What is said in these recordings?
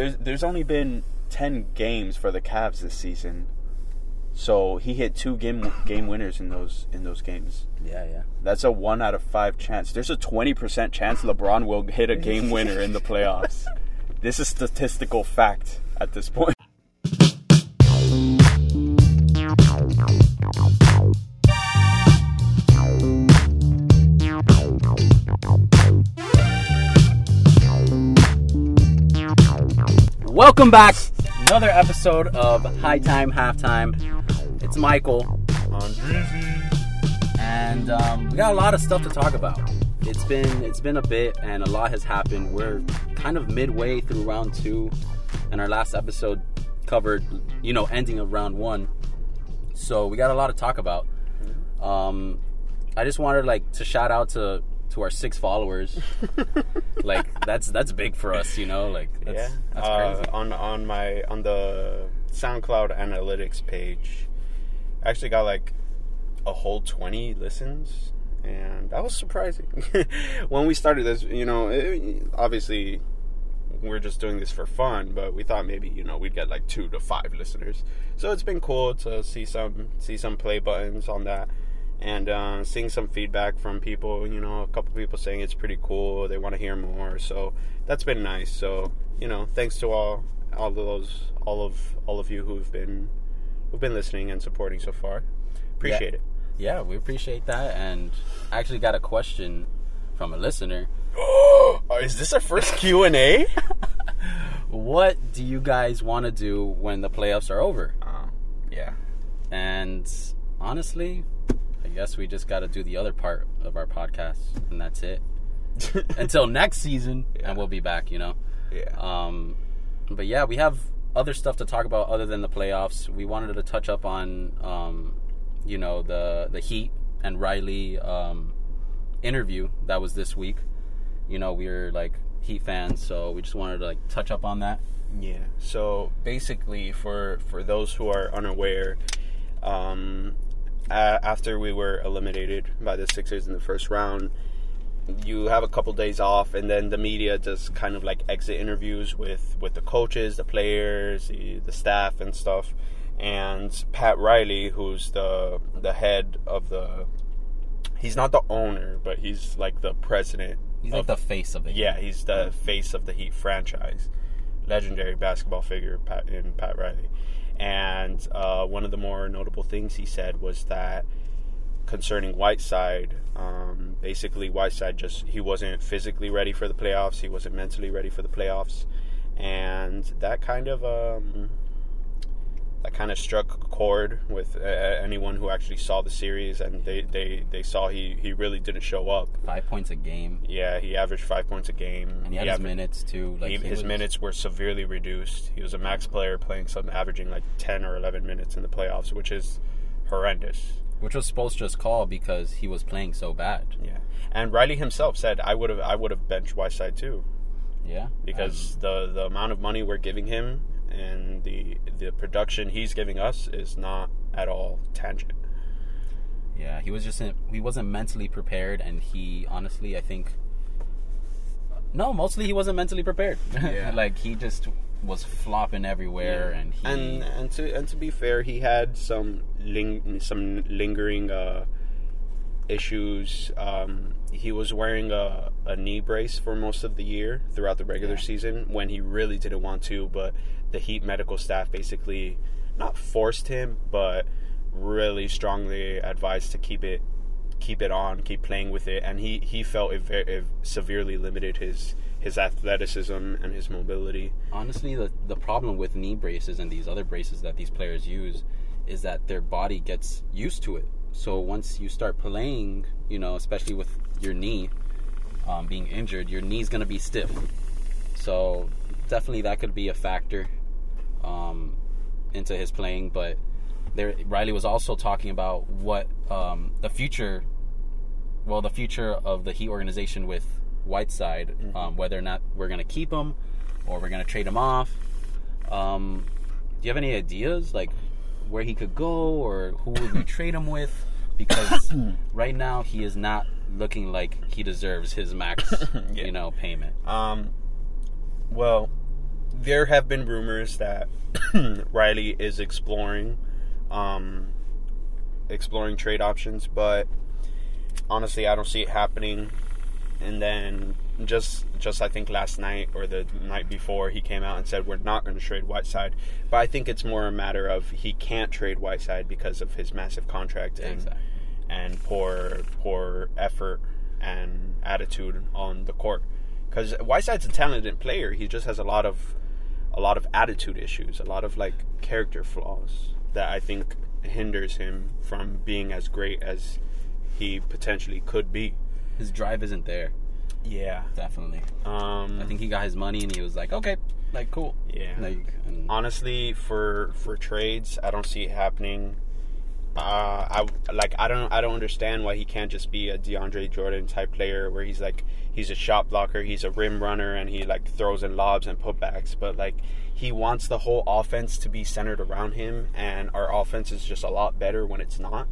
there's there's only been ten games for the Cavs this season, so he hit two game game winners in those in those games. Yeah, yeah. That's a one out of five chance. There's a twenty percent chance LeBron will hit a game winner in the playoffs. this is statistical fact at this point. Welcome back. Another episode of High Time Halftime. It's Michael, and um, we got a lot of stuff to talk about. It's been it's been a bit, and a lot has happened. We're kind of midway through round two, and our last episode covered, you know, ending of round one. So we got a lot to talk about. Um, I just wanted like to shout out to to our six followers. like that's that's big for us, you know. Like that's, yeah, that's uh, on on my on the SoundCloud analytics page, I actually got like a whole twenty listens, and that was surprising. when we started this, you know, it, obviously we're just doing this for fun, but we thought maybe you know we'd get like two to five listeners. So it's been cool to see some see some play buttons on that. And uh, seeing some feedback from people, you know, a couple people saying it's pretty cool. They want to hear more, so that's been nice. So, you know, thanks to all all of those all of all of you who've been who've been listening and supporting so far. Appreciate it. Yeah, we appreciate that. And I actually got a question from a listener. Oh, is this our first Q and A? What do you guys want to do when the playoffs are over? Uh, yeah. And honestly, guess we just got to do the other part of our podcast, and that's it. Until next season, Yeah. and we'll be back, you know? Yeah. Um, but yeah, we have other stuff to talk about other than the playoffs. We wanted to touch up on, um, you know, the the Heat and Riley um, interview that was this week. You know, we were like Heat fans, so we just wanted to like touch up on that. Yeah. So basically, for for those who are unaware, um, a- after we were eliminated by the Sixers in the first round, you have a couple days off, and then the media just kind of like exit interviews with with the coaches, the players, the, the staff, and stuff. And Pat Riley, who's the the head of the, he's not the owner, but he's like the president. He's of like the face of it. yeah, he's the face of the Heat franchise. Legendary basketball figure Pat, in Pat Riley. And uh, one of the more notable things he said was that concerning Whiteside, um, basically Whiteside just he wasn't physically ready for the playoffs. He wasn't mentally ready for the playoffs, and that kind of um, that kind of struck a chord with uh, anyone who actually saw the series, and they, they, they saw he, he really didn't show up. Five points a game, Yeah, he averaged five points a game. and he had his aver- minutes too. Like he- he his was- minutes were severely reduced. He was a max player playing something averaging like ten or eleven minutes in the playoffs, which is horrendous. which was supposed to just call because he was playing so bad. Yeah, and Riley himself said, "I would have I would have benched Whiteside too Yeah, because the the amount of money we're giving him and the the production he's giving us is not at all tangent." Yeah, he was just in, he wasn't mentally prepared, and he honestly, I think, no, mostly he wasn't mentally prepared. Yeah. like he just was flopping everywhere, and he and and to and to be fair, he had some ling- some lingering uh, issues. Um, he was wearing a, a knee brace for most of the year throughout the regular Yeah. season when he really didn't want to, but the Heat medical staff basically not forced him, but really strongly advised to keep it keep it on, keep playing with it, and he he felt it, very, it severely limited his his athleticism and his mobility. honestly, the the problem with knee braces and these other braces that these players use is that their body gets used to it. So once you start playing, you know, especially with your knee um, being injured, your knee's gonna be stiff. So definitely that could be a factor um, into his playing. But there, Riley was also talking about what um, the future, well, the future of the Heat organization with Whiteside, um, whether or not we're gonna keep him or we're gonna trade him off. Um, do you have any ideas like where he could go or who would we trade him with? Because right now he is not looking like he deserves his max, Yeah. you know, payment. Um, well, there have been rumors that Riley is exploring, um, exploring trade options, but honestly, I don't see it happening. And then just just I think last night or the night before he came out and said we're not going to trade Whiteside. But I think it's more a matter of he can't trade Whiteside because of his massive contract and Exactly. and poor poor effort and attitude on the court. Because Whiteside's a talented player, he just has a lot of a lot of attitude issues, a lot of like character flaws that I think hinders him from being as great as he potentially could be. His drive isn't there. Yeah. Definitely. Um, I think he got his money and he was like, okay, like cool. Yeah. Like, and honestly, for for trades, I don't see it happening. Uh, I like I don't I don't understand why he can't just be a DeAndre Jordan type player where he's like he's a shot blocker, he's a rim runner, and he like throws in lobs and putbacks. But like he wants the whole offense to be centered around him, and our offense is just a lot better when it's not.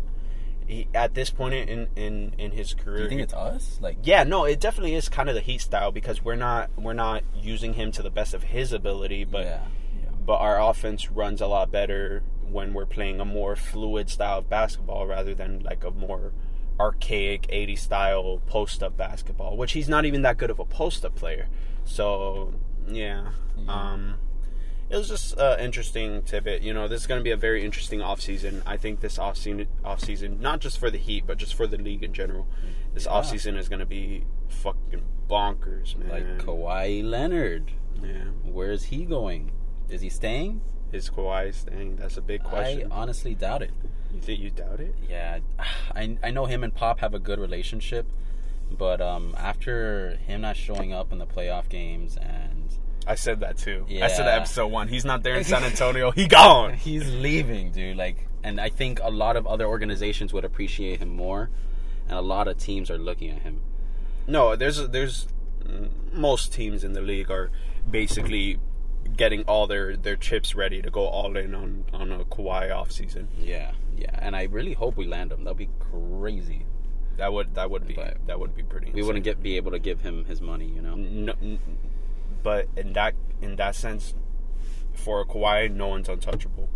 He, at this point in in in his do career, you think it's us? Like, yeah, no, it definitely is kind of the Heat style because we're not we're not using him to the best of his ability, but yeah, yeah. but our offense runs a lot better when we're playing a more fluid style of basketball rather than like a more archaic 80 style post up basketball, which he's not even that good of a post up player. So, yeah. Um it was just an interesting tidbit. You know, this is going to be a very interesting offseason. I think this offseason, offseason, not just for the Heat, but just for the league in general, this Yeah. offseason is going to be fucking bonkers, man. Like Kawhi Leonard. yeah. Where's he going? Is he staying? Is Kawhi staying? That's a big question. I honestly doubt it. You think you doubt it? Yeah, I, I know him and Pop have a good relationship, but um, after him not showing up in the playoff games and I said that too. I said that episode one. He's not there in San Antonio. He gone. he's leaving, dude. Like, and I think a lot of other organizations would appreciate him more, and a lot of teams are looking at him. No, there's there's most teams in the league are basically getting all their their chips ready to go all in on on a Kawhi off season. Yeah, yeah, and I really hope we land him. That'd be crazy. That would that would be But that would be pretty. We wouldn't get be able to give him his money, you know. No, but in that in that sense, for Kawhi, no one's untouchable.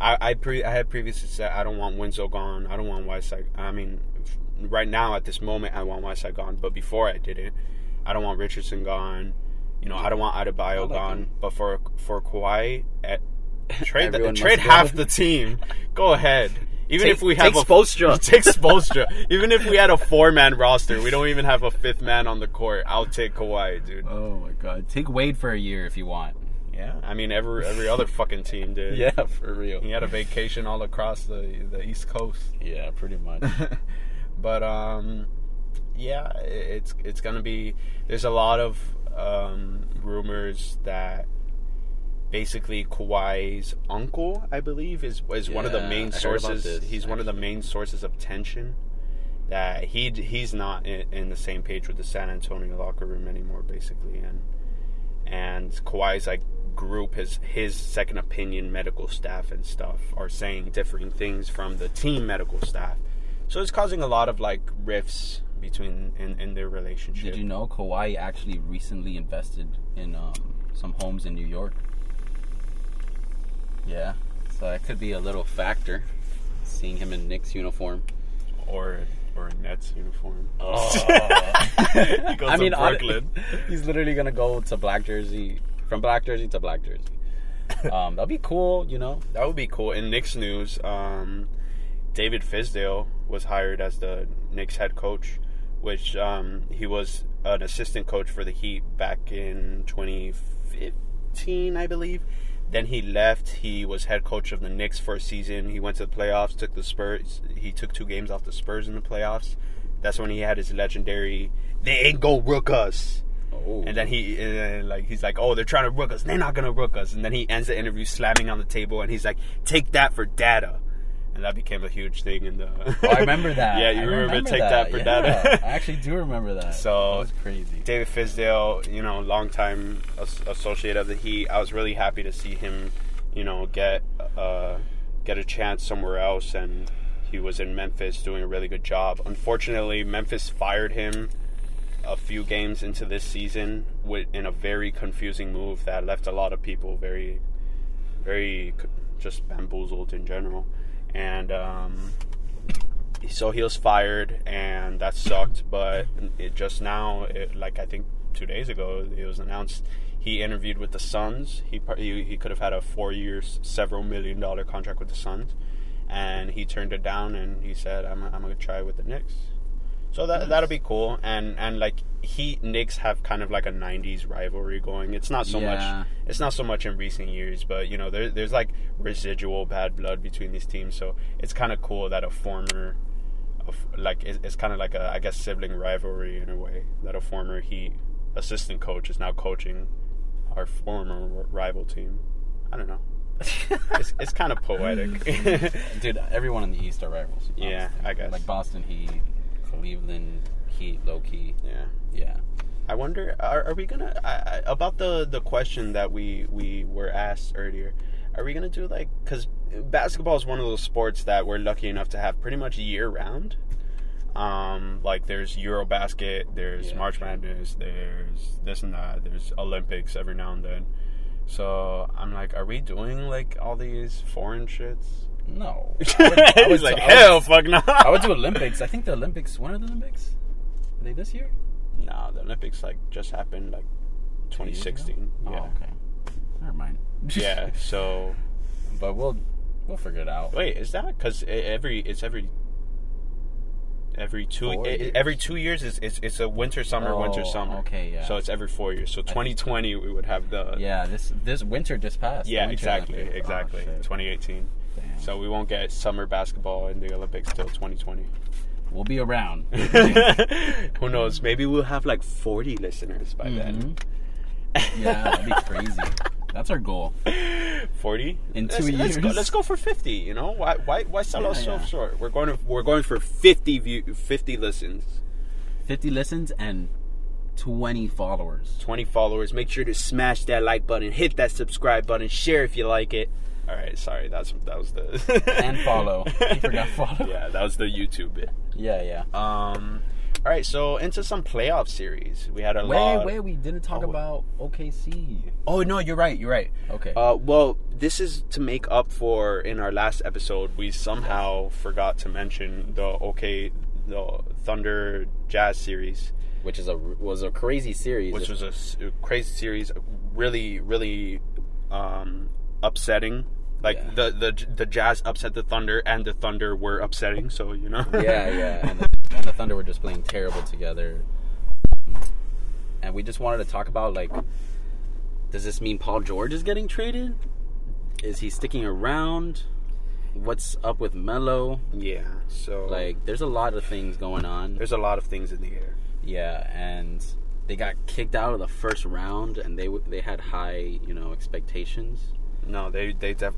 I I, pre- I had previously said I don't want Winslow gone. I don't want Whiteside. I mean, right now at this moment, I want Whiteside gone. But before I did it, I don't want Richardson gone. You know, I don't want Adebayo like gone. him. But for for Kawhi, at, trade the, trade half the team. Go ahead. Even Take- if we have take a Spoelstra. take Spoelstra. even if we had a four man roster, we don't even have a fifth man on the court. I'll take Kawhi, dude. Oh my god, take Wade for a year if you want. Yeah, I mean every every other fucking team did. Yeah, for real. he had a vacation all across the the East Coast. Yeah, pretty much. but um, yeah, it's it's gonna be. There's a lot of um, rumors that basically Kawhi's uncle, I believe, is is one of the main I heard about sources. this, he's one of the main sources of tension. That he he's not in, in the same page with the San Antonio locker room anymore, basically, and and Kawhi's like group, his his second opinion medical staff and stuff are saying differing things from the team medical staff. So it's causing a lot of like rifts between in, in their relationship. Did you know Kawhi actually recently invested in um, some homes in New York? Yeah, so that could be a little factor. Seeing him in Knicks uniform. or or a Nets uniform? Oh. he goes I mean, Brooklyn. he's literally gonna go to black jersey, from black jersey to black jersey. Um, that'd be cool, you know. That would be cool. In Knicks news, um, David Fizdale was hired as the Knicks head coach, which um, he was an assistant coach for the Heat back in 2015, I believe. Then he left. He was head coach of the Knicks for a season. He went to the playoffs, took the Spurs. He took two games off the Spurs in the playoffs. That's when he had his legendary "They ain't gonna rook us." Oh, And then he, and then, like, he's like, "Oh, they're trying to rook us. They're not gonna rook us." And then he ends the interview slamming on the table, and he's like, "Take that for data." And that became a huge thing in the. Oh, I remember that. yeah, you I remember, take that, for yeah, data. I actually do remember that. So- that was crazy. David Fizdale, you know, longtime as- associate of the Heat. I was really happy to see him, you know, get uh, get a chance somewhere else, and he was in Memphis doing a really good job. Unfortunately, Memphis fired him a few games into this season with in a very confusing move that left a lot of people very, very just bamboozled in general, and um, so he was fired, and that sucked. But it just now, it, like I think two days ago, it was announced he interviewed with the Suns. He he, he could have had a four years, several million dollar contract with the Suns, and he turned it down. And he said, "I'm I'm gonna try with the Knicks." So that that'll be cool. And and like Heat Knicks have kind of like a '90s rivalry going. It's not so Yeah. much. It's not so much in recent years, but you know, there, there's like residual bad blood between these teams. So it's kind of cool that a former, of like it's, it's kind of like a I guess sibling rivalry in a way that a former Heat assistant coach is now coaching our former rival team. I don't know. it's it's kind of poetic. Dude, everyone in the East are rivals. Yeah. I guess. Like Boston Heat, Cleveland Heat, low key. yeah. Yeah. I wonder, are, are we gonna I, I, about the the question that we we were asked earlier? Are we gonna do like because basketball is one of those sports that we're lucky enough to have pretty much year round. Um, like there's Eurobasket, there's Yeah. March Madness, there's this and that, there's Olympics every now and then. So I'm like, are we doing like all these foreign shits? No. I would, I would, like, I would- hell, fuck no. I would do Olympics. I think the Olympics. When are the Olympics? Are they this year? Nah, the Olympics like just happened like Two years 2016. Oh, Yeah, okay. Never mind. yeah. So but we'll we'll figure it out. Wait, is that because every it's every every two Four i- i- years. every two years is it's, it's a winter summer winter Oh, summer. okay, yeah. So it's every four years. So 2020 we would have the Yeah, this this winter just passed. yeah Winter exactly Olympics. Oh, exactly shit. 2018. So we won't get summer basketball in the Olympics till 2020. we'll be around. Who knows? Maybe we'll have like 40 listeners by then. Mhm. yeah, that'd be crazy. That's our goal. 40 In Let's- two let's go, years. let's go for 50 you know why why why sell Yeah, ourselves yeah. short we're going to we're going for 50 view 50 listens 50 listens and 20 followers. 20 followers. Make sure to smash that like button, hit that subscribe button, share if you like it. All right, sorry, that's that was the And follow. You forgot follow. Yeah, that was the YouTube bit. Yeah, yeah. Um, all right, so into some playoff series. We had a Wait, lot. wait, we didn't talk Oh. about OKC. Oh no, you're right. You're right. Okay. Uh, well, this is to make up for in our last episode. We somehow forgot to mention the okay, the Thunder Jazz series. which is a was a crazy series. which was a a crazy series, really, really um, upsetting. Like Yeah. the, the the Jazz upset the Thunder, and the Thunder were upsetting. So you know, yeah, yeah, and the, and the Thunder were just playing terrible together. Um, And we just wanted to talk about like, does this mean Paul George is getting traded? Is he sticking around? What's up with Melo? yeah. So Like, there's a lot of things going on. there's a lot of things in the air. Yeah, and they got kicked out of the first round, and they they had high, you know, expectations. No, they they def-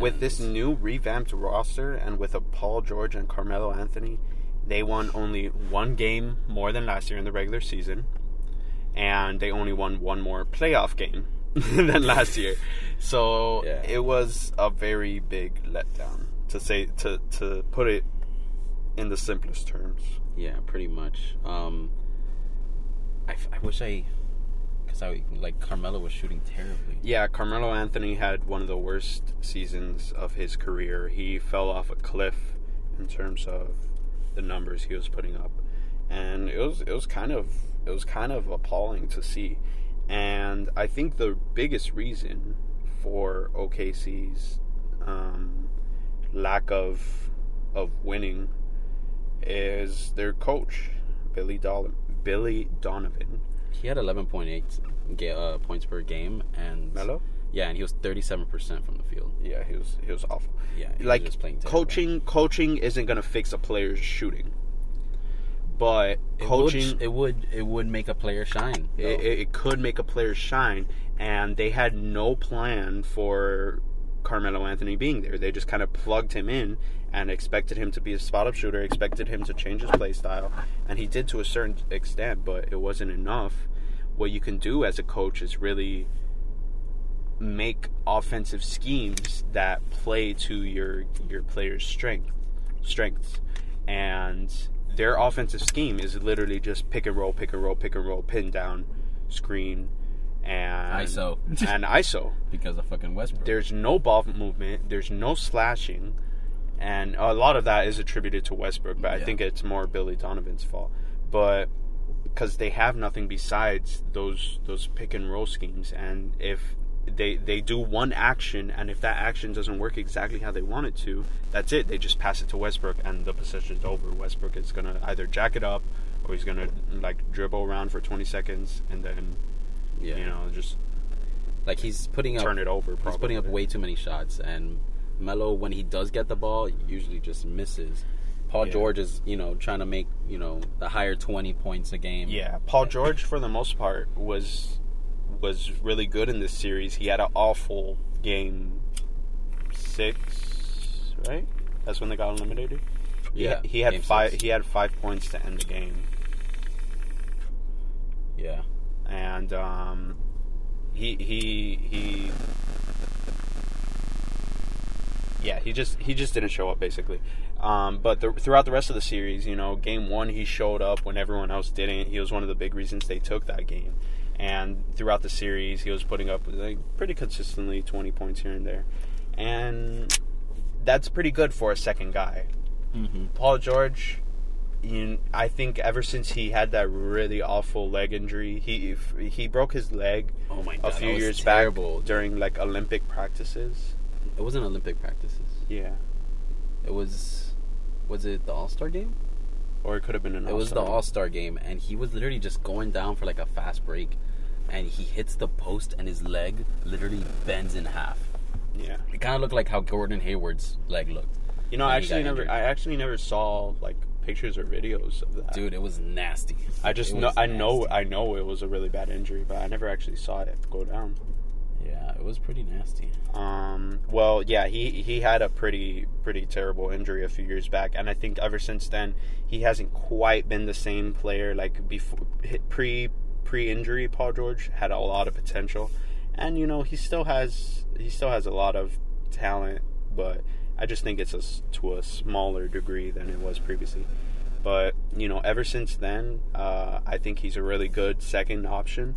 with this new revamped roster and with a Paul George and Carmelo Anthony, they won only one game more than last year in the regular season, and they only won one more playoff game than last year. So Yeah. it was a very big letdown to say to to put it in the simplest terms. Yeah, pretty much. Um, I, f- I wish I, I like Carmelo was shooting terribly. Yeah, Carmelo Anthony had one of the worst seasons of his career. He fell off a cliff in terms of the numbers he was putting up, and it was it was kind of it was kind of appalling to see. And I think the biggest reason for OKC's um, lack of of winning is their coach, Billy Dol- Billy Donovan. He had 11.8 ga- uh, points per game, and Melo? Yeah, and he was 37 percent from the field. Yeah, he was he was awful. Yeah, he was like just playing terrible. coaching coaching isn't going to fix a player's shooting but It coaching would, it would it would make a player shine. it, it, it could make a player shine and they had no plan for Carmelo Anthony being there they just kind of plugged him in and expected him to be a spot up shooter expected him to change his play style and he did to a certain extent but it wasn't enough what you can do as a coach is really make offensive schemes that play to your your players' strength strengths, and their offensive scheme is literally just pick and roll, pick and roll, pick and roll, pin down, screen, and ISO. and ISO. because of fucking Westbrook. There's no ball movement. There's no slashing, and a lot of that is attributed to Westbrook. But I think it's more Billy Donovan's fault. But because they have nothing besides those those pick and roll schemes, and if they they do one action, and if that action doesn't work exactly how they want it to, that's it. They just pass it to Westbrook, and the possession's over. Westbrook is gonna either jack it up, or he's gonna like dribble around for 20 seconds, and then yeah, you know just like he's putting up turn it over. He's putting up way too many shots, and Melo, when he does get the ball, usually just misses. Paul Yeah. George is, you know, trying to make you know the higher twenty points a game. Yeah, Paul George for the most part was was really good in this series. He had an awful game six, right? That's when they got eliminated. He- Yeah, he, had five. six. He had five points to end the game, yeah, and um, he he he. Yeah, he just he just didn't show up basically. Um, but the, throughout the rest of the series, you know, game one he showed up when everyone else didn't. He was one of the big reasons they took that game. And throughout the series, he was putting up like pretty consistently twenty points here and there, and that's pretty good for a second guy. mm-hmm. Paul George, you, I think ever since he had that really awful leg injury, he he broke his leg Oh my a few years terrible. back during like Olympic practices. It wasn't Olympic practices. Yeah, It was, was it the All Star game? or it could have been an. It was the All-Star. Game, and he was literally just going down for like a fast break, and he hits the post, and his leg literally bends in half. Yeah, It kind of looked like how Gordon Hayward's leg looked. you know, I actually never, injured. I actually never saw like pictures or videos of that. Dude, it was nasty. I just know, I know. I know it was a really bad injury, but I never actually saw it go down. Yeah, it was pretty nasty. Um, well, yeah, he he had a pretty pretty terrible injury a few years back, and I think ever since then he hasn't quite been the same player. Like before, pre pre injury, Paul George had a lot of potential, and you know he still has he still has a lot of talent, but I just think it's a to a smaller degree than it was previously. But you know, ever since then, uh, I think he's a really good second option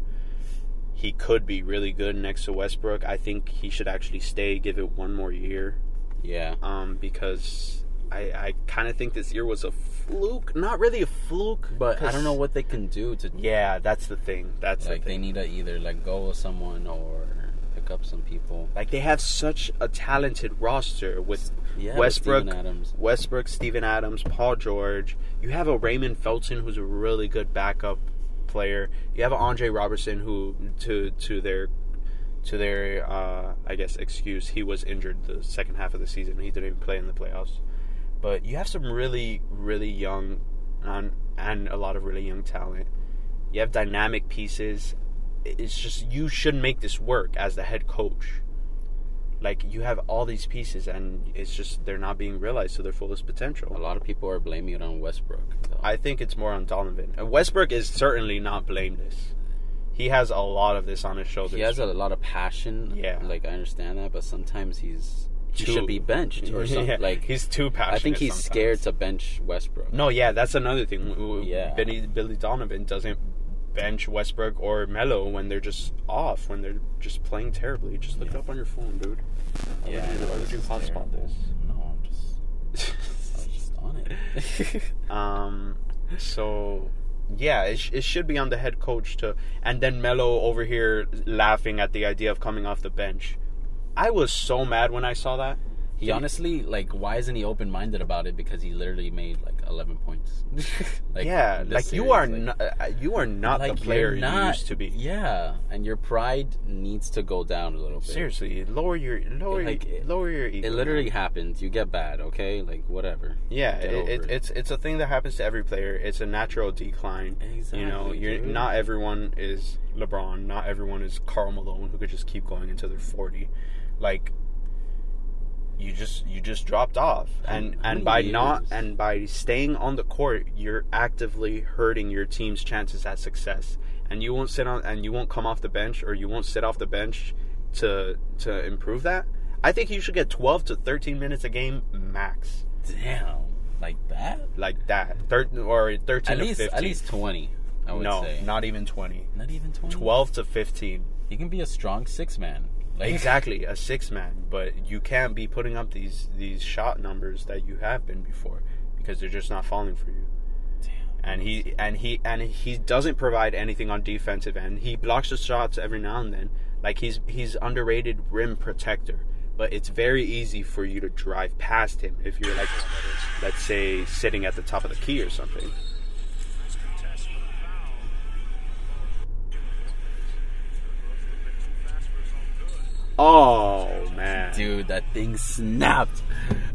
he could be really good next to Westbrook. I think he should actually stay, give it one more year, Yeah. um, because I, I kind of think this year was a fluke. Not really a fluke, But I don't know what they can do to Yeah, that's the thing. That's like the they need to either let go of someone or pick up some people. like they have such a talented roster with Yeah, Westbrook, Steven Adams. Westbrook, Steven Adams, Paul George. You have a Raymond Felton who's a really good backup player. You have Andre Roberson who to to their to their uh, I guess excuse he was injured the second half of the season. He didn't even play in the playoffs. But you have some really really young and, and a lot of really young talent. You have dynamic pieces. It's just you should make this work as the head coach like you have all these pieces and it's just they're not being realized to their fullest potential. A lot of people are blaming it on Westbrook. though. I think it's more on Donovan. And Westbrook is certainly not blameless. He has a lot of this on his shoulders. he has a lot of passion. Yeah. like I understand that, but sometimes he's he Too- should be benched or something. Yeah, Like he's too passionate. I think he's sometimes. scared to bench Westbrook. No, yeah, that's another thing. Yeah. Billy, Billy Donovan doesn't bench Westbrook or Melo when they're just off, when they're just playing terribly. Just look it up on your phone, dude. Why yeah, would you, why would you hotspot this? No, I'm just I was just on it. Um, so yeah, it, sh- it should be on the head coach to, and then Melo over here laughing at the idea of coming off the bench. I was so mad when I saw that. He honestly, like, why isn't he open minded about it? Because he literally made like eleven points. like, yeah, like you are like- not, uh, you are not like, the player not, you used to be. Yeah, and your pride needs to go down a little bit. Seriously, lower your lower Like, your, lower your ego. It literally happens. You get bad, okay? Like whatever. Yeah, it, it. it's it's a thing that happens to every player. It's a natural decline. Exactly. you know, you're dude. not everyone is LeBron. Not everyone is Karl Malone who could just keep going until they're forty. Like you just you just dropped off, and and by not and by staying on the court, you're actively hurting your team's chances at success. And you won't sit on and you won't come off the bench or you won't sit off the bench to to improve that. I think you should get twelve to thirteen minutes a game max. Damn. Like that? like that. Thir- or 13 At to least 15. at least twenty. I would no, say not even 20. not even twenty. 12 to 15. He can be a strong six man. Like Exactly, a six man, but you can't be putting up these these shot numbers that you have been before because they're just not falling for you. Damn. And he and he and he doesn't provide anything on defensive end. He blocks the shots every now and then. Like he's he's underrated rim protector, but it's very easy for you to drive past him if you're like let's say sitting at the top of the key or something. Oh man. Dude, that thing snapped.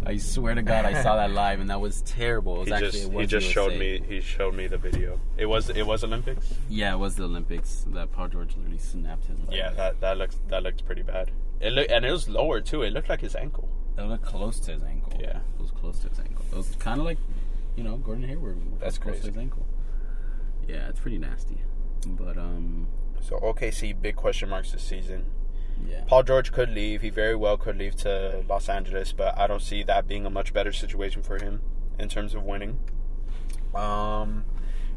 I swear to God, I saw that live, and that was terrible. It was he actually just he just showed me he showed me the video. It was it was Olympics. Yeah, it was the Olympics that Paul George literally snapped his leg. Yeah, that that looks that looked pretty bad. It look, and it was lower too. It looked like his ankle. it looked close to his ankle. Yeah. it was close to his ankle. It was kind of like, you know, Gordon Hayward. That's close crazy. to his ankle. Yeah, it's pretty nasty. But um, So OKC big question marks this season. Yeah. Paul George could leave. He very well could leave to Los Angeles, but I don't see that being a much better situation for him in terms of winning. Um,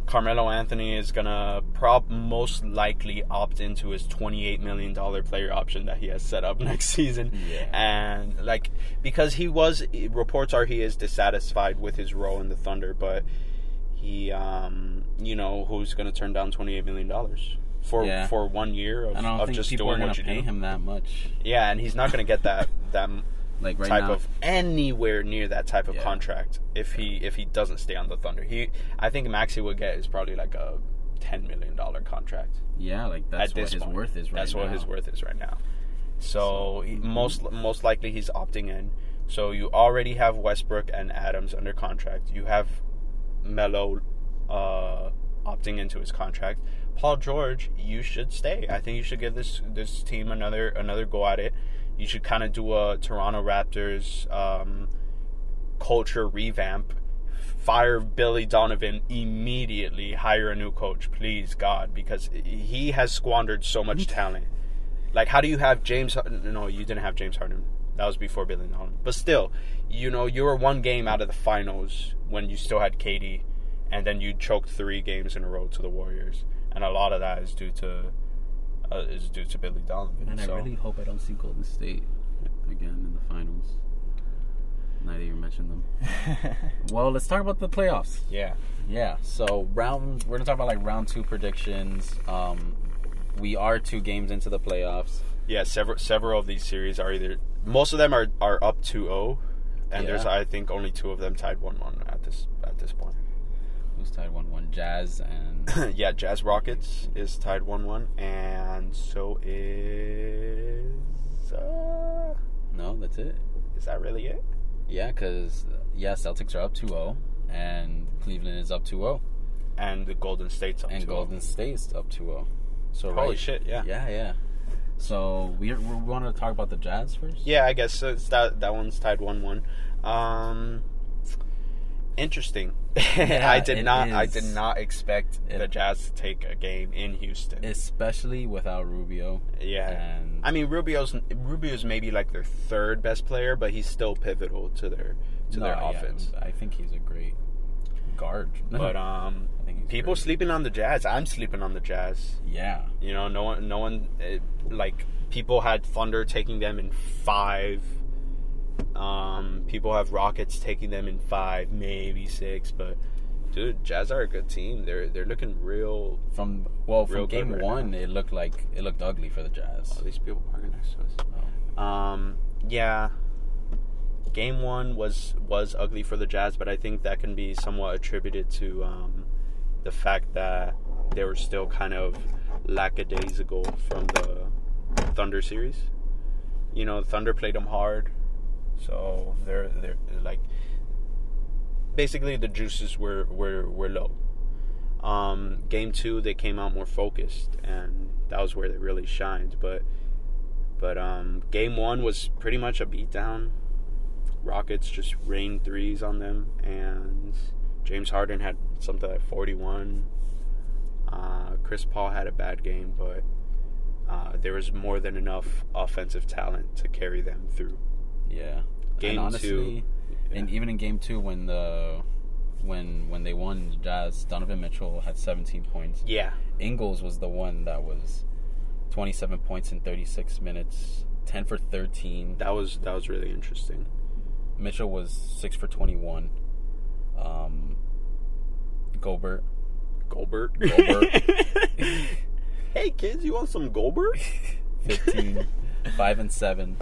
Carmelo Anthony is gonna prob most likely opt into his twenty-eight million dollar player option that he has set up next season, Yeah. and like because he was reports are he is dissatisfied with his role in the Thunder, but he um you know who's gonna turn down twenty-eight million dollars. For, Yeah. for one year of, I don't of think just people doing are gonna what you pay do. him that much. Yeah, and he's not going to get that that Like right type now, of anywhere near that type of Yeah. contract if he if he doesn't stay on the Thunder. He I think Maxi would get is probably like a ten million dollar contract. yeah, like that's at what this his point. worth is right That's what now. his worth is right now. So, he, mhm. most most likely he's opting in. So you already have Westbrook and Adams under contract. You have Melo uh, opting into his contract. Paul George, you should stay. I think you should give this this team another another go at it. You should kind of do a Toronto Raptors um, culture revamp. Fire Billy Donovan immediately. Hire a new coach, please, God, because he has squandered so much talent. Like, how do you have James? Harden no, you didn't have James Harden. That was before Billy Donovan. But still, you know, you were one game out of the finals when you still had KD, and then you choked three games in a row to the Warriors, and a lot of that is due to uh, is due to Billy Donovan. And so. I really hope I don't see Golden State again in the finals. Now that you mentioned them. well, let's talk about the playoffs. yeah, Yeah. So round, we're gonna talk about like round two predictions. Um, we are two games into the playoffs. yeah. Several several of these series are either most of them are, are up 2-0, and there's I think only two of them tied one one at this at this point. Who's tied one one? Jazz and yeah, Jazz Rockets is tied one one, and so is uh, no, that's it. is that really it? Yeah, because yeah, Celtics are up 2-0 and Cleveland is up 2-0 And the Golden State's up and 2-0. Golden State's up 2-0. So Holy right, shit! Yeah. Yeah, yeah. So we we want to talk about the Jazz first. Yeah, I guess it's that that one's tied one one. Um, interesting. Yeah, I did it not. I did not expect It- the Jazz to take a game in Houston. especially without Rubio. yeah. and I mean, Rubio's Rubio's maybe like their third best player, but he's still pivotal to their to No, their yeah, offense. I think he's a great guard. But um, I think he's people great. sleeping on the Jazz. I'm sleeping on the Jazz. yeah, You know, no one, no one, eh, like people had Thunder taking them in five. Um, people have Rockets taking them in five, maybe six. But dude, Jazz are a good team. They're they're looking real. from well from Real good game right one, it looked like it looked ugly for the Jazz. Oh, these people parking next to us. Oh. Um, yeah. Game one was was ugly for the Jazz, but I think that can be somewhat attributed to um, the fact that they were still kind of lackadaisical from the Thunder series. You know, Thunder played them hard, so they're they're like basically the juices were were were low. Um, game two, they came out more focused, and that was where they really shined. But but um, game one was pretty much a beatdown. Rockets just rained threes on them, and James Harden had something like 41. Uh, Chris Paul had a bad game, but uh, there was more than enough offensive talent to carry them through. Yeah. Game and honestly, And even in game two, when the when when they won, the Jazz Donovan Mitchell had 17 points. Yeah. Ingles was the one that was 27 points in 36 minutes, 10 for 13. That was that was really interesting. Mitchell was six for 21. Um, Gobert, Goldberg. Goldberg. hey kids, you want some Goldberg? 15, five and seven.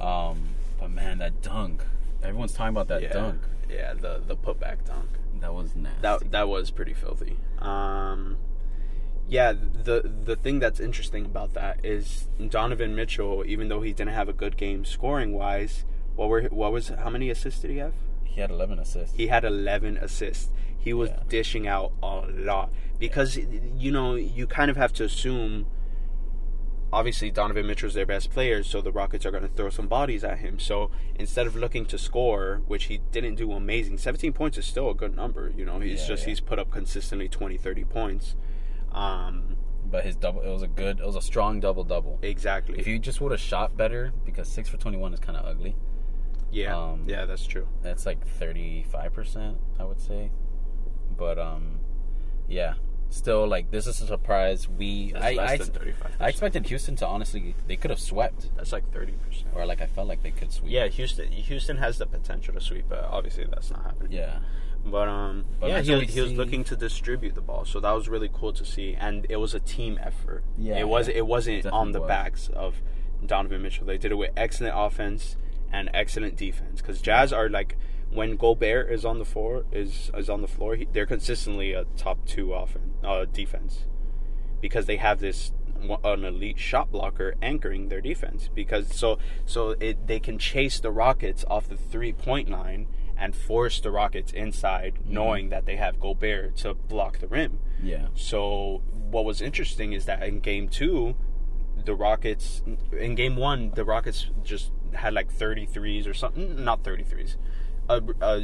Um, but man, that dunk! Everyone's talking about that yeah. dunk. Yeah, the the putback dunk. That was nasty. That that was pretty filthy. Um, yeah, the the thing that's interesting about that is Donovan Mitchell, even though he didn't have a good game scoring wise, what were what was how many assists did he have? he had 11 assists. He had 11 assists. He was Yeah. dishing out a lot because you know you kind of have to assume. Obviously, Donovan Mitchell's their best player, so the Rockets are going to throw some bodies at him. So instead of looking to score, which he didn't do amazing, 17 points is still a good number. You know, he's Yeah, just yeah. he's put up consistently 20, 30 points. Um, but his double, it was a good, it was a strong double double. exactly. If you just would have shot better, because six for 21 is kind of ugly. yeah, um, yeah, that's true. That's like 35%, I would say. But um, yeah, still like this is a surprise. We That's I less I, than 35. I expected Houston to honestly they could have swept, That's like 30 percent. or like I felt like they could sweep. Yeah, Houston. Houston has the potential to sweep, but obviously that's not happening. yeah. But um, But yeah, he, was- he was looking to distribute the ball, so that was really cool to see, and it was a team effort. Yeah, it was. It wasn't Definitely on the was. backs of Donovan Mitchell. They did it with excellent offense and excellent defense. Because Jazz are like when Gobert is on the floor is is on the floor, he, they're consistently a top two offense uh, defense because they have this an elite shot blocker anchoring their defense because so so it they can chase the Rockets off the three point line and force the Rockets inside knowing that they have Gobert to block the rim. Yeah. So what was interesting is that in game 2 the Rockets in game 1 the Rockets just had like 33s or something not 33s. Uh, uh,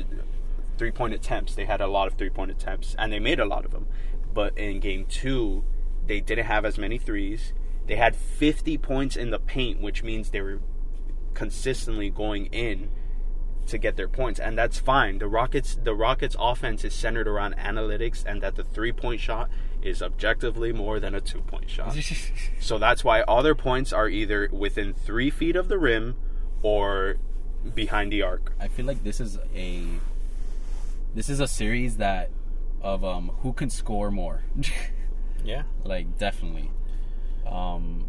three point attempts. They had a lot of three point attempts and they made a lot of them. But in game 2 they didn't have as many threes. They had 50 points in the paint, which means they were consistently going in to get their points, and that's fine. The Rockets, the Rockets' offense is centered around analytics, and that the three-point shot is objectively more than a two-point shot. so that's why all their points are either within three feet of the rim or behind the arc. I feel like this is a this is a series that of um who can score more. Yeah, like definitely. Um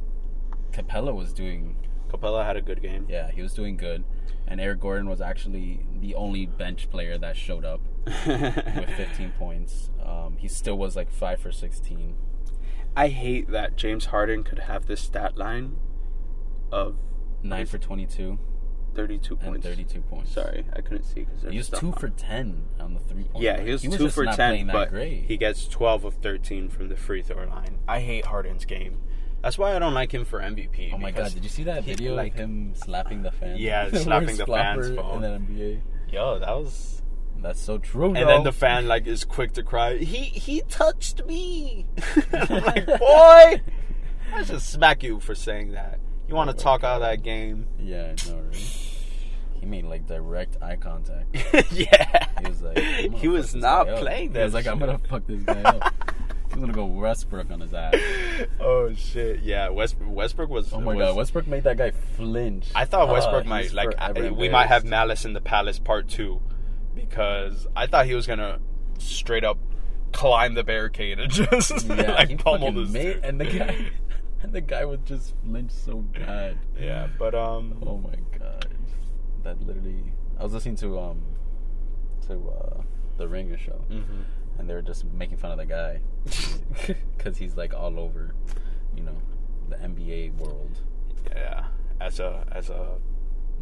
Capela was doing Capela had a good game. yeah, he was doing good. And Eric Gordon was actually the only bench player that showed up with 15 points. Um, he still was like 5 for 16. I hate that James Harden could have this stat line of 9 for 22 32 and points. 32 points. Sorry, I couldn't see because He was 2 for 10 on the three point Yeah, line. he was two for ten, but great. he gets twelve of thirteen from the free throw line. I hate Harden's game. That's why I don't like him for MVP. Oh my god, did you see that he, video like- of him slapping the fan? Yeah, slapping the fan's phone. in the NBA. Yo, that was. That's so true. And though. then the fan like is quick to cry. He he touched me. I'm like, boy, I should smack you for saying that. You want to Oh talk out that game? Yeah, I know, right? He made like direct eye contact. yeah. He was like, he was not playing He that. was like, I'm gonna fuck this guy up. He's gonna go Westbrook on his ass. Oh shit! Yeah, West, Westbrook was. Oh my was- god, Westbrook made that guy flinch. I thought Ah, Westbrook might like I, we might have. Malice in the Palace part two because I thought he was gonna straight up climb the barricade and just Yeah, like he pummel this made, and the guy, the guy would just flinch so bad. Yeah, but um, Oh my god, that literally. I was listening to um, to uh, the Ringer show, mhm. and they were just making fun of the guy because he's like all over, you know, the NBA world. yeah, as a as a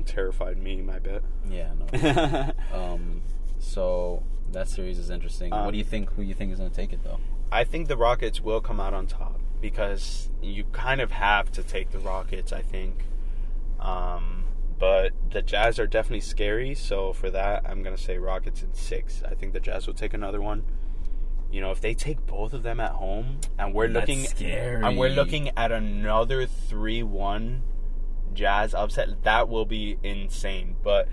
terrified meme, I bet. Yeah, no. um, so that series is interesting. what Um, do you think? Who you think is going to take it though? I think the Rockets will come out on top because you kind of have to take the Rockets. I think, um, but the Jazz are definitely scary. So for that, I'm gonna say Rockets in six. I think the Jazz will take another one. You know, if they take both of them at home, and we're That's looking, scary. and we're looking at another three-one Jazz upset, that will be insane. But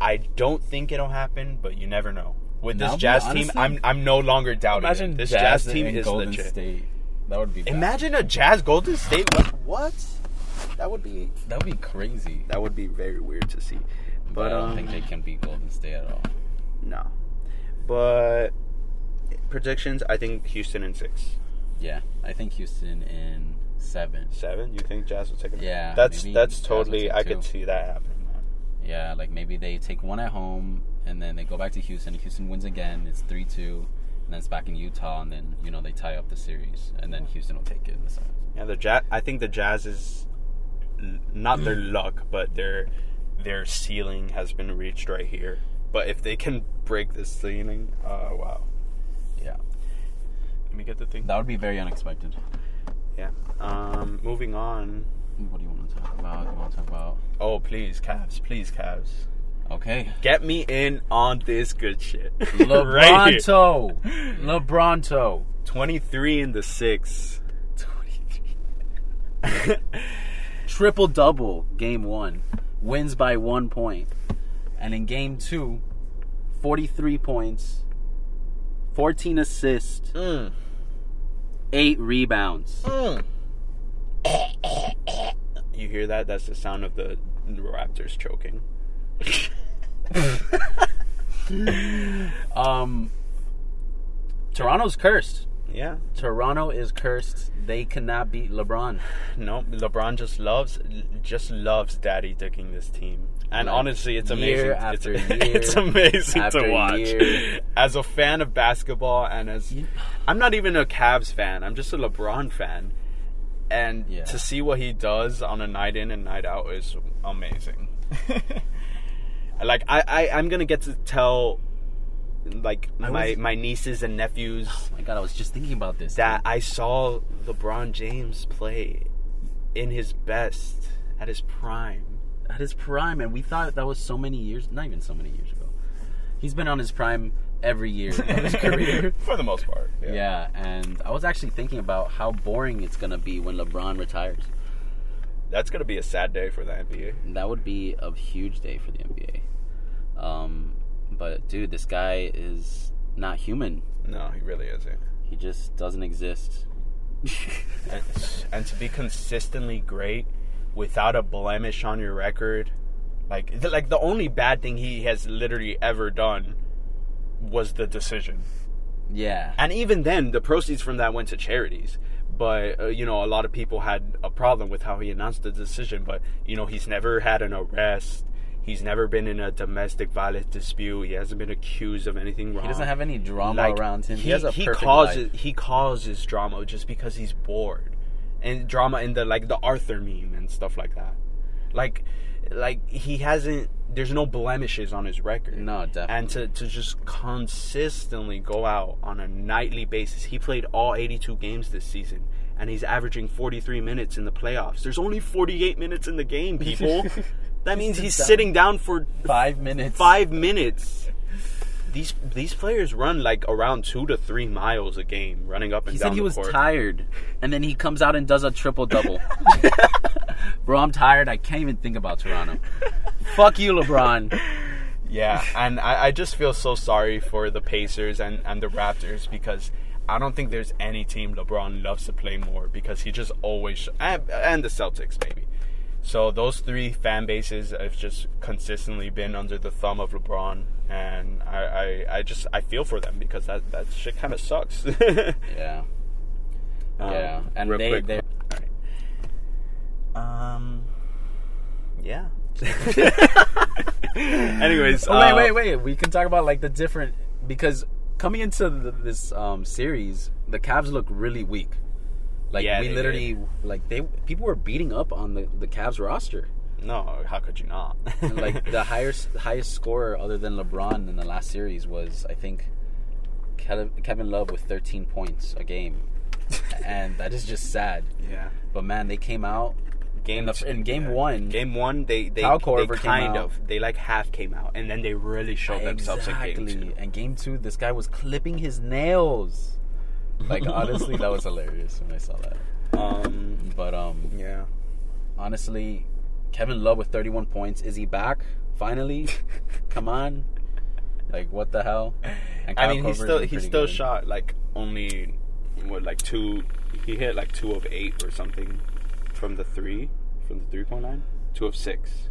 I don't think it'll happen, but you never know. With this Jazz honestly, team, I'm I'm no longer doubting Imagine it. This Jazz, Jazz, team is Golden legit. State. That would be. bad. Imagine a Jazz Golden State. What? what? That would be That would be crazy. that would be very weird to see. But But I don't um, think they can beat Golden State at all. no. But predictions, I think Houston in six, Yeah, I think Houston in seven. seven. You think Jazz will take it? Yeah, that's that's totally. I two. could see that happening. Man. Yeah, like maybe they take one at home and then they go back to Houston. Houston wins again. It's three two, and then it's back in Utah, and then you know they tie up the series, and then Houston will take it in the seventh. Yeah, the Jazz. I think the Jazz is not their luck, but their their ceiling has been reached right here. But if they can break this ceiling, uh, wow. Yeah, Let me get the thing. that would be very unexpected. Yeah. Um, moving on. What do you want to talk about? You want to talk about? Oh, please, Cavs. Please, Cavs. Okay, Get me in on this good shit. right here. LeBronto, LeBronto. 23 in the six. triple double game one wins by one point and in game two 43 points 14 assists Mm. 8 rebounds Mm. You hear that? That's the sound of the Raptors choking. um toronto's cursed Yeah. toronto is cursed they cannot beat lebron No, LeBron just loves just loves daddy dicking this team. And Like, honestly, it's year amazing. after it's, year it's amazing after to watch. year. As a fan of basketball and as You- I'm not even a Cavs fan. I'm just a LeBron fan. And Yeah. to see what he does on a night in and night out is amazing. like I, I I'm to get to tell like I my was- my nieces and nephews oh my god i was just thinking about this that I saw LeBron James play in his best at his prime. at his prime and we thought that was so many years not even so many years ago he's been on his prime every year of his career for the most part. Yeah. and I was actually thinking about how boring it's gonna be when LeBron retires. That's gonna be a sad day for the NBA. That would be a huge day for the NBA. Um, but dude, this guy is not human. No, he really isn't. He just doesn't exist. And, and to be consistently great without a blemish on your record, like th- like the only bad thing he has literally ever done was the decision. yeah, And even then, the proceeds from that went to charities. But uh, you know, a lot of people had a problem with how he announced the decision. But you know, he's never had an arrest. He's never been in a domestic violence dispute. He hasn't been accused of anything wrong. he doesn't have any drama Like, around him. He, He, has a he causes life. he causes drama just because he's bored, and drama in the like the Arthur meme and stuff like that. Like, like he hasn't. There's no blemishes on his record. No, definitely. And to, to just consistently go out on a nightly basis. He played all 82 games this season, and he's averaging 43 minutes in the playoffs. There's only 48 minutes in the game, people. that means he's sitting down for Five minutes. five minutes. These these players run like around two to three miles a game, running up and He down He said he was court. tired, and then he comes out and does a triple double. Bro, I'm tired. I can't even think about Toronto. Fuck you, LeBron. Yeah, and I, I just feel so sorry for the Pacers and, and the Raptors because I don't think there's any team LeBron loves to play more because he just always and, and the Celtics maybe. So those three fan bases have just consistently been under the thumb of LeBron, and I, I, I just I feel for them because that that shit kind of sucks. Yeah. Um, Yeah, and they- quick- they-. Um. Yeah. Anyways, Oh, wait, uh, wait, wait. We can talk about like the different because coming into the, this um, series, the Cavs look really weak. Like Yeah, we literally like they people were beating up on the the Cavs roster. No, how could you not? like the highest highest scorer other than LeBron in the last series was I think Kevin, Kevin Love with 13 points a game, and that is just sad. yeah. But man, they came out Game in, in game one. Game one, they they, they kind out. of they like half came out, and then they really showed themselves in game two. And game two, this guy was clipping his nails. Like honestly, that was hilarious when I saw that. Um, But um, yeah, honestly, Kevin Love with 31 points. Is he back finally? Come on. Like what the hell? And I mean, he Korver's still been he still good. shot like only what like two. He hit like two of eight or something from the three from the three point line. Two of six.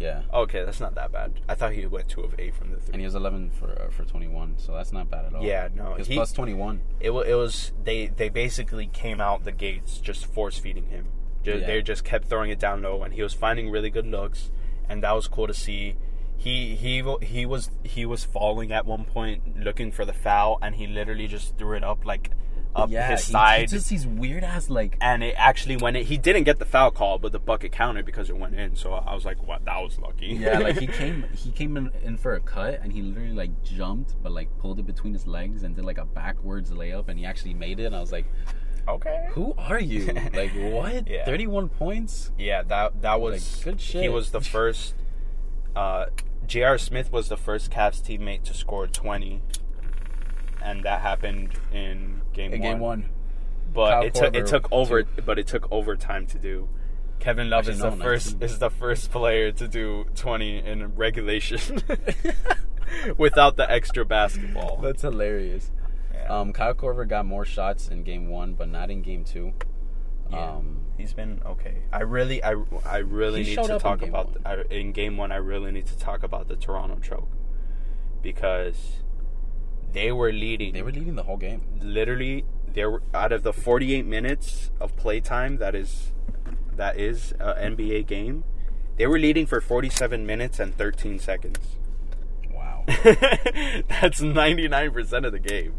Yeah. Okay, that's not that bad. I thought he went two of eight from the three. And he was 11 for uh, for 21, so that's not bad at all. Yeah, no, He's he- plus 21. it, wa- it was they they basically came out the gates just force feeding him. Ju- Yeah. They just kept throwing it down low, and he was finding really good looks, and that was cool to see. He he he was he was falling at one point looking for the foul, and he literally just threw it up like up yeah, his side, just these weird ass like and it actually went in. He didn't get the foul call, but the bucket counted because it went in. So I was like, "What? That was lucky." yeah, like he came he came in, in for a cut and he literally like jumped but like pulled it between his legs and did like a backwards layup and he actually made it and I was like, okay. "Who are you? like what? Yeah. 31 points?" Yeah, that that was Like, good shit. He was the first. Uh, J.R. Smith was the first Cavs teammate to score twenty, and that happened in game In one. game 1. But Kyle it took it took over, two. but it took overtime to do. Kevin Love Actually, is the no, first 19. is the first player to do twenty in regulation without the extra basketball. That's hilarious. Yeah. Um, Kyle Korver got more shots in game 1 but not in game 2. Yeah. Um, he's been okay. I really, I, I really need to up in talk about one. I, in game one. I really need to talk about the Toronto choke because they were leading. they were leading the whole game. literally they were out of the 48 minutes of playtime that is that is uh, an NBA game. They were leading for 47 minutes and 13 seconds. That's 99% of the game.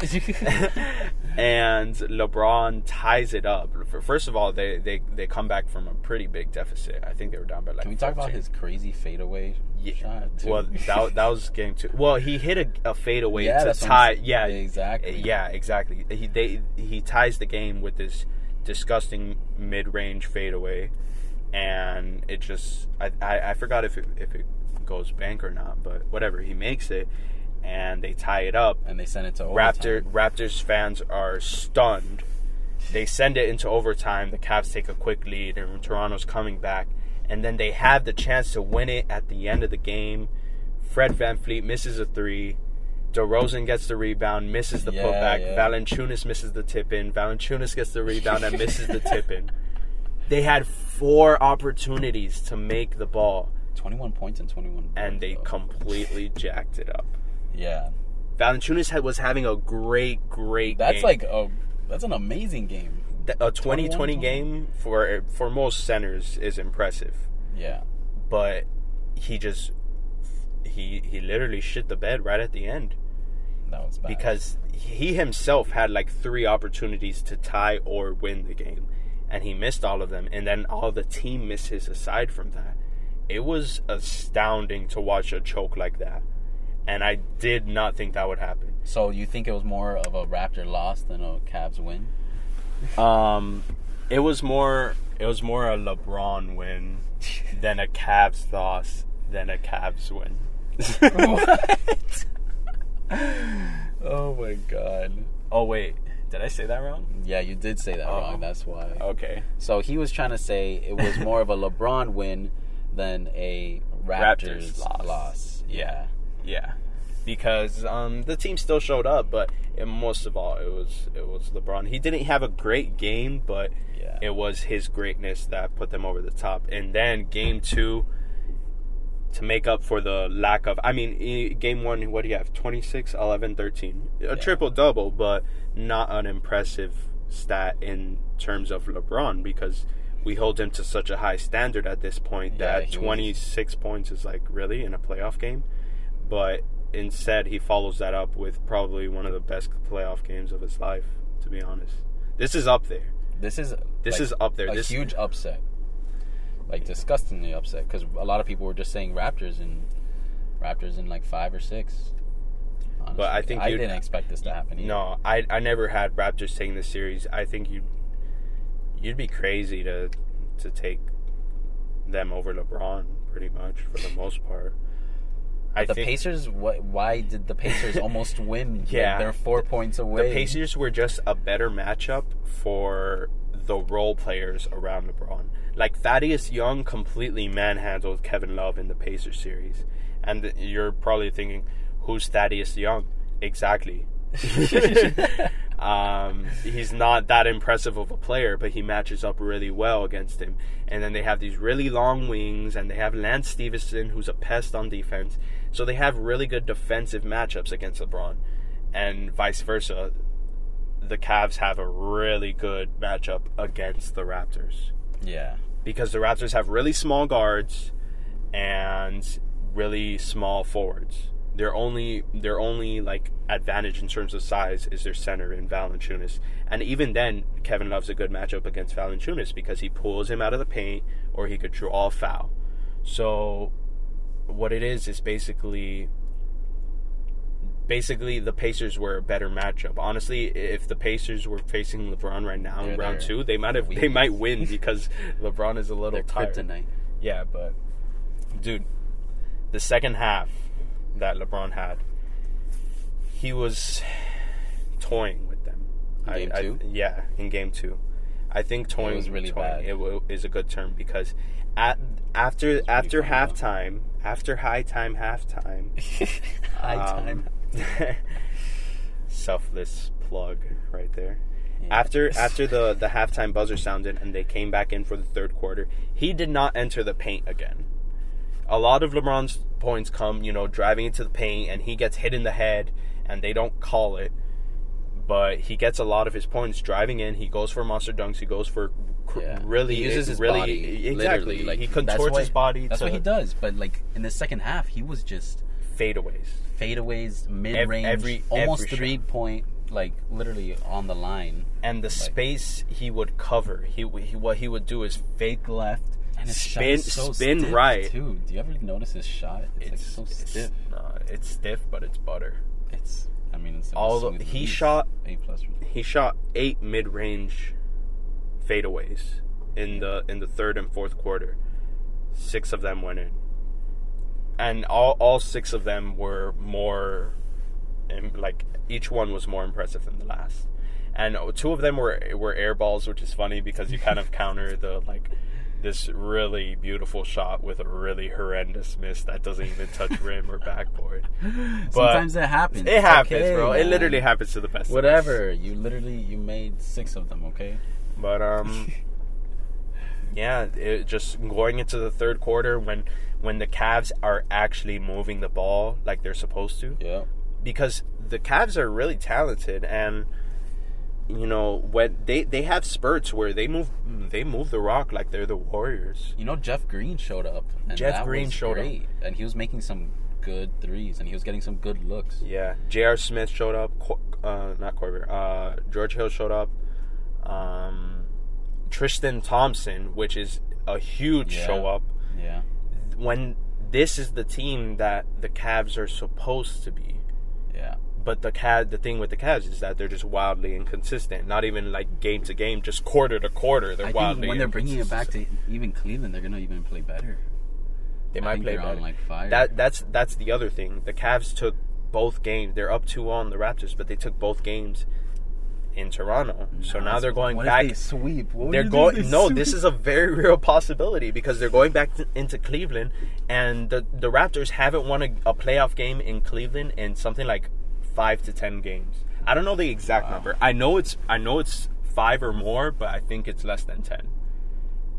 And LeBron ties it up. First of all, they, they, they come back from a pretty big deficit. I think they were down by like. Can we talk about his crazy fadeaway Yeah. shot? too? Well, that, that was game two. Well, he hit a, a fadeaway Yeah, to tie. Yeah, Exactly. Yeah, exactly. He they he ties the game with this disgusting mid-range fadeaway, and it just I, I, I forgot if it, if it goes bank or not, but whatever. He makes it, and they tie it up. and they send it to Raptor. Raptors fans are stunned. They send it into overtime. The Cavs take a quick lead, and Toronto's coming back. And then they have the chance to win it at the end of the game. Fred VanVleet misses a three. DeRozan gets the rebound, misses the Yeah, putback. yeah. Valanciunas misses the tip in. Valanciunas gets the rebound and misses the tip in. They had four opportunities to make the ball, 21 points and 21 and they though. completely jacked it up. Yeah. Valanciunas had, was having a great, great. That's game. like a that's an amazing game. A 2020 game for for most centers is impressive, Yeah. but he just he he literally shit the bed right at the end That was bad. because he himself had like three opportunities to tie or win the game and he missed all of them and then all the team misses aside from that. It was astounding to watch a choke like that. And I did not think that would happen. So you think it was more of a Raptor loss than a Cavs win? Um, it was more. It was more a LeBron win than a Cavs loss than a Cavs win. what? oh my god. Oh wait, did I say that wrong? Yeah, you did say that Oh. wrong. That's why. Okay. So he was trying to say it was more of a LeBron win than a Raptors, Raptors loss. loss. Yeah. Yeah, because um, the team still showed up, but most of all, it was it was LeBron. He didn't have a great game, but Yeah. it was his greatness that put them over the top. And then game two, to make up for the lack of, I mean, game one, what do you have? 26, 11, 13. A Yeah. triple double, but not an impressive stat in terms of LeBron because we hold him to such a high standard at this point Yeah, that he was- 26 points is like really in a playoff game. But instead, he follows that up with probably one of the best playoff games of his life, to be honest. This is up there. This is This like, is up there. A This- huge upset, like disgustingly upset, because a lot of people were just saying Raptors and Raptors in like five or six. Honestly. But I think I didn't expect this to happen. Either. No, I I never had Raptors taking the series. I think you you'd be crazy to to take them over LeBron pretty much for the most part. I the think Pacers. What? Why did the Pacers almost win? Like, Yeah. they're four points away. the Pacers were just a better matchup for the role players around LeBron. Like Thaddeus Young completely manhandled Kevin Love in the Pacers series, and you're probably thinking, "Who's Thaddeus Young?" Exactly. um, he's not that impressive of a player, but he matches up really well against him. And then they have these really long wings, and they have Lance Stephenson, who's a pest on defense. So they have really good defensive matchups against LeBron, and vice versa. The Cavs have a really good matchup against the Raptors Yeah. because the Raptors have really small guards and really small forwards. Their only their only like advantage in terms of size is their center in Valanciunas, and even then, Kevin Love's a good matchup against Valanciunas because he pulls him out of the paint or he could draw a foul. So, what it is is basically basically the Pacers were a better matchup. Honestly, if the Pacers were facing LeBron right now in round two, they might have they might win because LeBron is a little tired. kryptonite. Yeah, but dude, the second half that LeBron had, he was toying with them. Game two? yeah, in game two, I think toying was really toying, bad. It w- is a good term because at after after halftime, after high time halftime, High um, time. selfless plug right there. Yeah. After after the the halftime buzzer sounded and they came back in for the third quarter, he did not enter the paint again. A lot of LeBron's points come, you know, driving into the paint and he gets hit in the head and they don't call it. But he gets a lot of his points driving in. He goes for monster dunks. He goes for cr- Yeah. really he uses his really body exactly. literally. Like he contorts what- his body. That's to what he does. But like in the second half, he was just Fadeaways. fadeaways, mid range, every- almost every three shot. point, like literally on the line. and the space he would cover. He, he what he would do is fake left, And spin so spin right. too. Do you ever notice his shot? It's, like so stiff. nah, it's stiff, but it's butter. It's. I mean, it's All the- he shot- A plus. He shot eight mid range fadeaways in the in the third and fourth quarter. Six of them went in, and all all six of them were more, like each one was more impressive than the last. And two of them were were air balls, which is funny because you kind of counter the like this really beautiful shot with a really horrendous miss that doesn't even touch rim or backboard. But Sometimes it happens. It It's happens, okay, bro. It literally happens to the best. Whatever. You literally you made six of them. Okay. But um, yeah, it just going into the third quarter when when the Cavs are actually moving the ball like they're supposed to, Yeah. because the Cavs are really talented and you know when they they have spurts where they move they move the rock like they're the Warriors. You know, Jeff Green showed up. And Jeff Green showed up. and he was making some good threes, and he was getting some good looks. Yeah, J.R. Smith showed up. Uh, not Korver. Uh, George Hill showed up. Um, Tristan Thompson, which is a huge Yeah. show up. Yeah. when this is the team that the Cavs are supposed to be. Yeah. But the Cav, the thing with the Cavs is that they're just wildly inconsistent. Not even like game to game, just quarter to quarter. They're I wildly. think when they're bringing it back to even Cleveland, they're gonna even play better. they I might play better. like, fire. That that's that's the other thing. The Cavs took both games. They're up two on the Raptors, but they took both games in Toronto. So now they're going what back. If they sweep. What they're you do if going they no sweep? this is a very real possibility because they're going back to, into cleveland and the, the raptors haven't won a, a playoff game in cleveland in something like five to ten games i don't know the exact Wow. number i know it's i know it's five or more but i think it's less than ten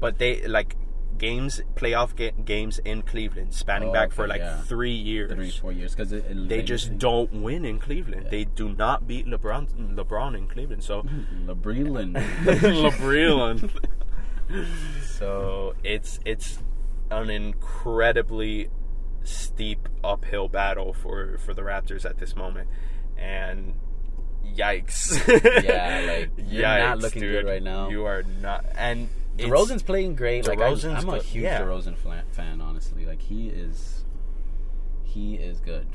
but they like games playoff ga- games in cleveland spanning Oh, back for like yeah. three years three, four years because they just don't win in Cleveland. Yeah. They do not beat LeBron LeBron in Cleveland. So LeBreland. LeBron. so it's it's an incredibly steep uphill battle for for the Raptors at this moment, and yikes! Yeah, like, you're not looking good right now. You are not, and DeRozan's playing great. Like, I'm, I'm a huge yeah. DeRozan fan, honestly. Like he is, he is good,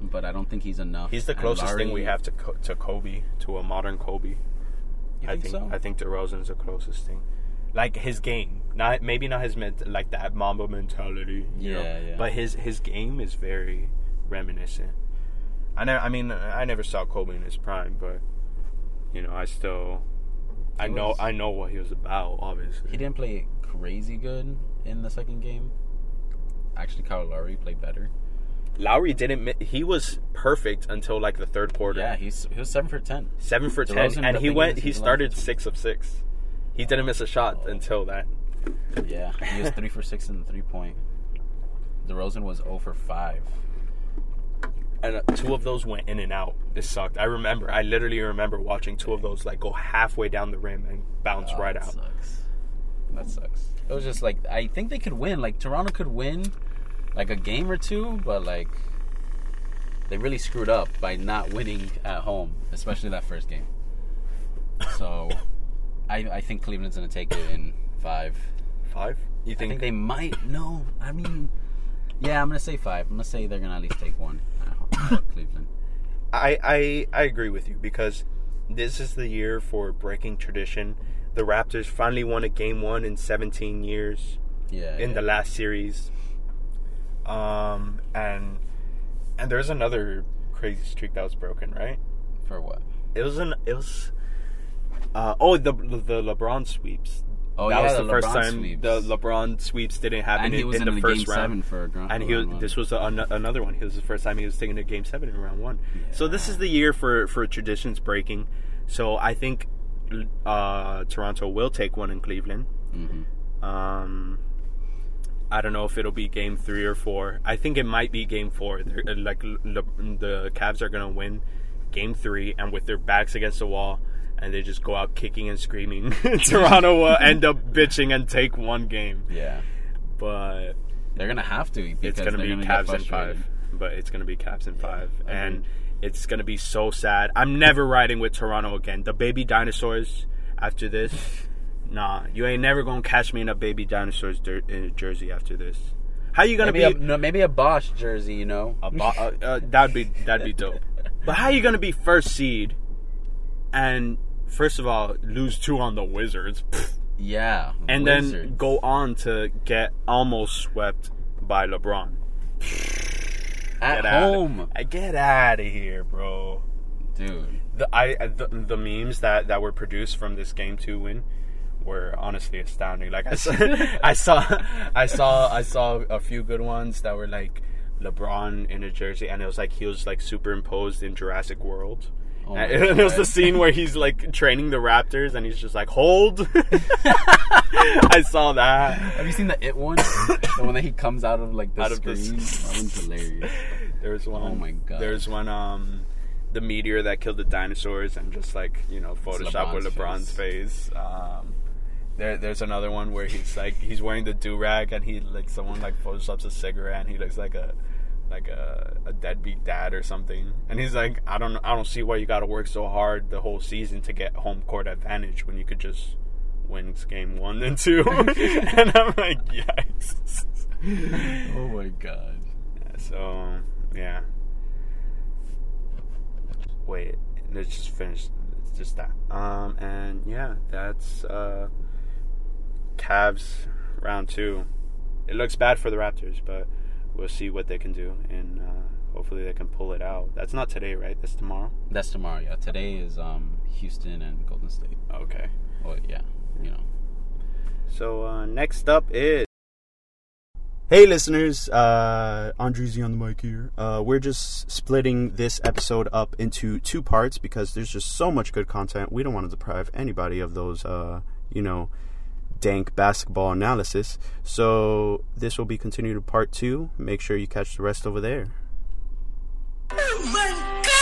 but I don't think he's enough. He's the closest thing we have to Co- to Kobe, to a modern Kobe. I think think so? I think DeRozan's the closest thing. Like his game, not maybe not his ment- like that Mamba mentality. You know? Yeah, yeah. But his his game is very reminiscent. I ne- I mean, I never saw Kobe in his prime, but you know, I still I He know was- I know what he was about. Obviously, He didn't play crazy good in the second game. Actually, Kyle Lowry played better. Lowry didn't. He was perfect until like the third quarter. Yeah, he's he was seven for ten. seven for ten, DeRozan, and he went. He started six of six. He didn't miss a shot Oh. until that. Yeah, he was three for six in the three point. DeRozan was zero for five. And uh, two of those went in and out. This sucked. I remember. I literally remember watching two of those like go halfway down the rim and bounce Oh, right that out. Sucks. That sucks. It was just like I think they could win. Like Toronto could win, like a game or two, but like they really screwed up by not winning at home, especially that first game. So I I think Cleveland's gonna take it in five. Five? You I think? think they might. No, I mean, yeah, I'm gonna say five. I'm gonna say they're gonna at least take one. Cleveland. I, I I agree with you because this is the year for breaking tradition. The Raptors finally won a game one in 17 years Yeah. in yeah. the last series. Um and and there's another crazy streak that was broken, right? for what? It was an it was uh, oh the the LeBron sweeps. Oh that yeah, was the the, first LeBron time sweeps. the LeBron sweeps didn't happen and he in, was in in, the the first game round. for a and he was, one. this was a, another one. It was the first time he was taking a game seven in round one. So this is the year for for traditions breaking. So I think uh, Toronto will take one in Cleveland. Mhm. Um, I don't know if it'll be game three or four. I think it might be game four. They're, uh, like the Cavs are gonna win game three, and with their backs against the wall, and they just go out kicking and screaming. Toronto will end up bitching and take one game, Yeah, but they're gonna have to. Because it's gonna be Cavs in five. But it's gonna be Cavs in five, agreed. and it's gonna be so sad. I'm never riding with Toronto again. The baby dinosaurs. After this, nah, you ain't never gonna catch me in a baby dinosaurs uh, jersey after this. How you gonna Maybe be? a, no, maybe a Bosh jersey, you know. A bo- uh, uh, that'd be that'd be dope. But how you gonna be first seed, and first of all lose two on the Wizards, yeah, and then go on to get almost swept by LeBron? at Get home, Uh, Get out of here, bro. dude. The I uh, the, the memes that that were produced from this game two win were honestly astounding. Like I saw, I saw, I saw, I saw a few good ones that were like LeBron in a jersey, and it was like he was like superimposed in Jurassic World. Oh and God. the scene where he's like training the Raptors, and he's just like, "Hold." I saw that. Have you seen the It one? the one that he comes out of like the Out of screen. that one's hilarious. There's one. Oh my God. There's one. Um, the meteor that killed the dinosaurs, and just like you know, Photoshop with LeBron's LeBron's face. Um, there, there's another one where he's like he's wearing the do rag, and he like someone like photoshops a cigarette, and he looks like a like a, a deadbeat dad or something. And he's like, I don't I don't see why you got to work so hard the whole season to get home court advantage when you could just win game one and two. and I'm like, yikes. Oh my god. So yeah. Wait, let's just finish. It's just that. Um, and yeah, that's uh, Cavs round two. It looks bad for the Raptors, but we'll see what they can do, and uh, hopefully they can pull it out. That's not today, right? That's tomorrow. That's tomorrow. Yeah, today is um Houston and Golden State. Okay. Oh yeah, you know. So uh, next up is. Hey, listeners, uh, Andreezy on the mic here. Uh, we're just splitting this episode up into two parts because there's just so much good content. We don't want to deprive anybody of those, uh, you know, dank basketball analysis. So this will be continued to part two. Make sure you catch the rest over there. Oh